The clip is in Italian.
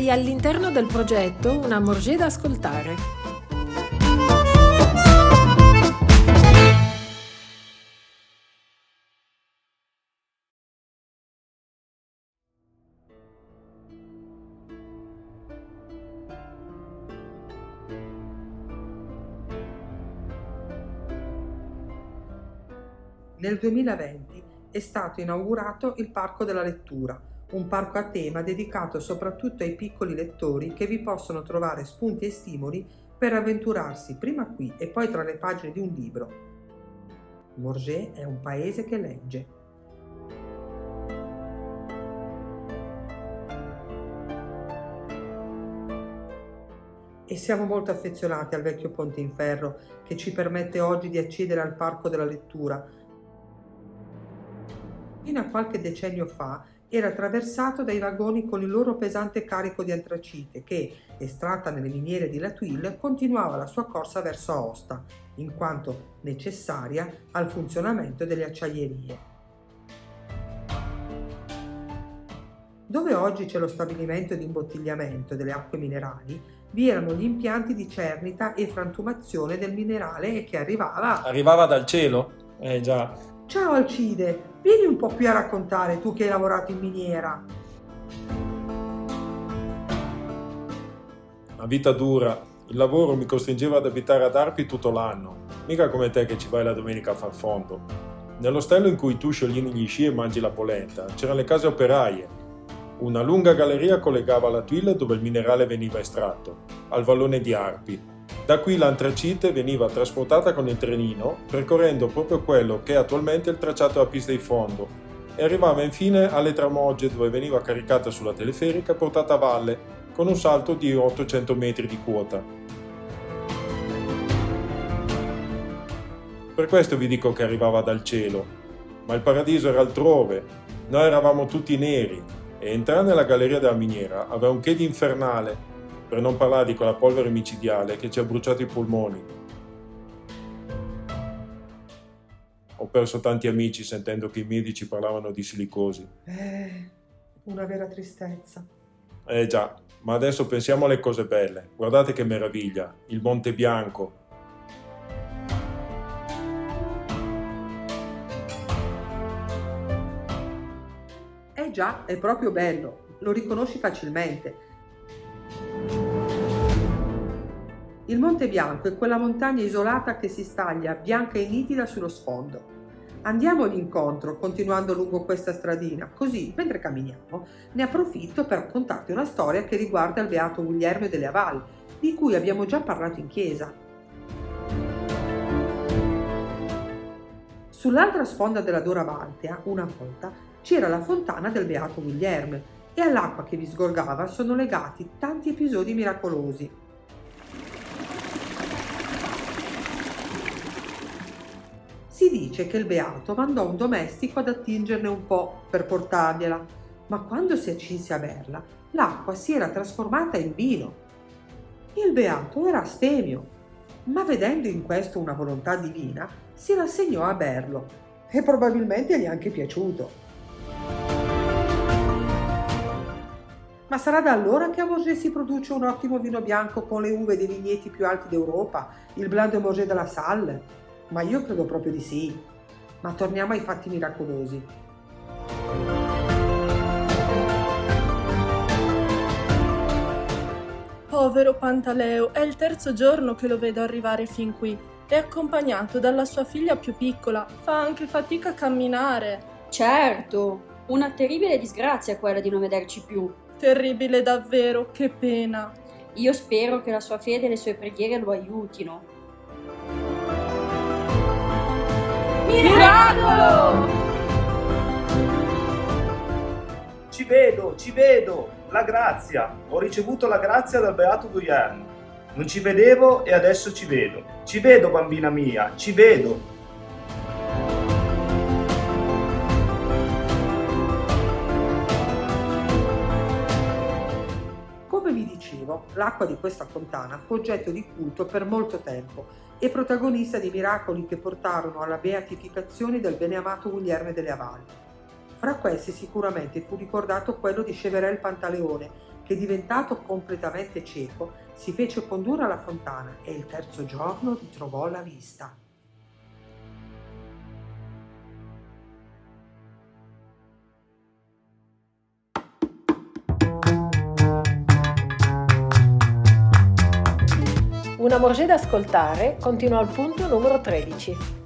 Sei all'interno del progetto Una Morgée da ascoltare. Nel 2020 è stato inaugurato il Parco della Lettura, un parco a tema dedicato soprattutto ai piccoli lettori che vi possono trovare spunti e stimoli per avventurarsi prima qui e poi tra le pagine di un libro. Morgé è un paese che legge. E siamo molto affezionati al vecchio ponte in ferro che ci permette oggi di accedere al Parco della Lettura, fino a qualche decennio fa era attraversato dai vagoni con il loro pesante carico di antracite che, estratta nelle miniere di Latuil, continuava la sua corsa verso Aosta, in quanto necessaria al funzionamento delle acciaierie. Dove oggi c'è lo stabilimento di imbottigliamento delle acque minerali, vi erano gli impianti di cernita e frantumazione del minerale che arrivava... Arrivava dal cielo? Eh già. Ciao Alcide, Vieni un po' qui a raccontare, tu che hai lavorato in miniera. Una vita dura. Il lavoro mi costringeva ad abitare ad Arpi tutto l'anno. Mica come te che ci vai la domenica a far fondo. Nell'ostello in cui tu sciogli gli sci e mangi la polenta c'erano le case operaie. Una lunga galleria collegava la tuila dove il minerale veniva estratto, al vallone di Arpi, da qui l'antracite veniva trasportata con il trenino, percorrendo proprio quello che è attualmente il tracciato a pista di fondo, e arrivava infine alle Tramogge dove veniva caricata sulla teleferica portata a valle, con un salto di 800 metri di quota. Per questo vi dico che arrivava dal cielo, ma il paradiso era altrove, noi eravamo tutti neri, e entrare nella galleria della miniera aveva un che di infernale per non parlare di quella polvere micidiale che ci ha bruciato i polmoni. Ho perso tanti amici sentendo che i medici parlavano di silicosi. Eh, una vera tristezza. Eh già, ma adesso pensiamo alle cose belle. Guardate che meraviglia, il Monte Bianco. Eh già, è proprio bello, lo riconosci facilmente Il Monte Bianco è quella montagna isolata che si staglia bianca e nitida sullo sfondo. Andiamogli incontro continuando lungo questa stradina, così mentre camminiamo ne approfitto per raccontarti una storia che riguarda il beato Guglielmo delle Aval, di cui abbiamo già parlato in chiesa. Sull'altra sponda della Dora Valtea, una volta, c'era la fontana del beato Guglielmo e all'acqua che vi sgorgava sono legati tanti episodi miracolosi. Si dice che il beato mandò un domestico ad attingerne un po' per portargliela, ma quando si accinse a berla, l'acqua si era trasformata in vino. Il beato era astemio, ma vedendo in questo una volontà divina, si rassegnò a berlo e probabilmente gli è anche piaciuto. Ma sarà da allora che a Morgé si produce un ottimo vino bianco con le uve dei vigneti più alti d'Europa, il Blanc de Morgé de la Salle? Ma io credo proprio di sì. Ma torniamo ai fatti miracolosi. Povero Pantaleo, è il terzo giorno che lo vedo arrivare fin qui. È accompagnato dalla sua figlia più piccola. Fa anche fatica a camminare. Certo, una terribile disgrazia quella di non vederci più. Terribile davvero, che pena. Io spero che la sua fede e le sue preghiere lo aiutino. Miracolo! Ci vedo, ci vedo, la grazia. Ho ricevuto la grazia dal beato Guglielmo. Non ci vedevo e adesso ci vedo. Ci vedo, bambina mia, ci vedo. Vi dicevo, l'acqua di questa fontana fu oggetto di culto per molto tempo e protagonista di miracoli che portarono alla beatificazione del beneamato Guglielmo delle Avalli. Fra questi sicuramente fu ricordato quello di Cheverel Pantaleone, che diventato completamente cieco si fece condurre alla fontana e il terzo giorno ritrovò la vista. Una morgè da ascoltare continua al punto numero 13.